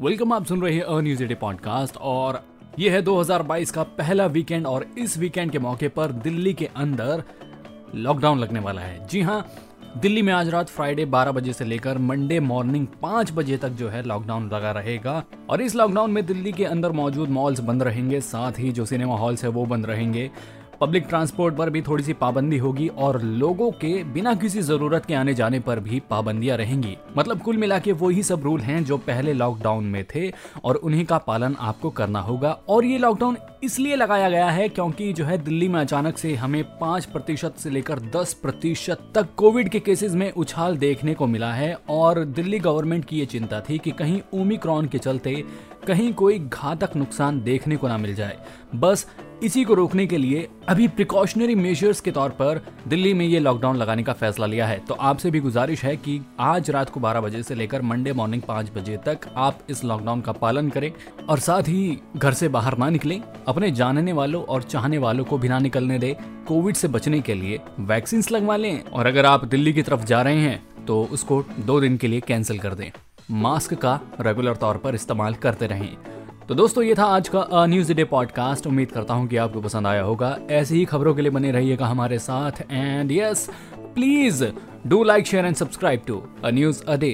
Welcome आप सुन रहे हैं न्यूज़ डे पॉडकास्ट और ये है 2022 का पहला वीकेंड और इस वीकेंड के मौके पर दिल्ली के अंदर लॉकडाउन लगने वाला है। जी हाँ दिल्ली में आज रात फ्राइडे 12 बजे से लेकर मंडे मॉर्निंग 5 बजे तक जो है लॉकडाउन लगा रहेगा और इस लॉकडाउन में दिल्ली के अंदर मौजूद मॉल्स बंद रहेंगे, साथ ही जो सिनेमा हॉल्स है वो बंद रहेंगे। पब्लिक ट्रांसपोर्ट पर भी थोड़ी सी पाबंदी होगी और लोगों के बिना किसी ज़रूरत के आने जाने पर भी पाबंदियाँ रहेंगी। मतलब कुल मिला के वही सब रूल हैं जो पहले लॉकडाउन में थे और उन्हीं का पालन आपको करना होगा। और ये लॉकडाउन इसलिए लगाया गया है क्योंकि जो है दिल्ली में अचानक से हमें पाँच प्रतिशत से लेकर दस प्रतिशत तक कोविड के केसेस में उछाल देखने को मिला है और दिल्ली गवर्नमेंट की ये चिंता थी कि कहीं ओमिक्रॉन के चलते कहीं कोई घातक नुकसान देखने को ना मिल जाए। बस इसी को रोकने के लिए अभी प्रिकॉशनरी मेजर्स के तौर पर दिल्ली में ये लॉकडाउन लगाने का फैसला लिया है। तो आपसे भी गुजारिश है कि आज रात को 12 बजे से लेकर मंडे मॉर्निंग 5 बजे तक आप इस लॉकडाउन का पालन करें और साथ ही घर से बाहर ना निकलें, अपने जानने वालों और चाहने वालों को भी ना निकलने दें। कोविड से बचने के लिए वैक्सीन लगवा लें और अगर आप दिल्ली की तरफ़ जा रहे हैं तो उसको दो दिन के लिए कैंसिल कर दें। मास्क का रेगुलर तौर पर इस्तेमाल करते रहें। तो दोस्तों, ये था आज का अ न्यूज़ डे पॉडकास्ट उम्मीद करता हूँ कि आपको पसंद आया होगा। ऐसी ही खबरों के लिए बने रहिएगा हमारे साथ। And yes please do like share and subscribe to a news a day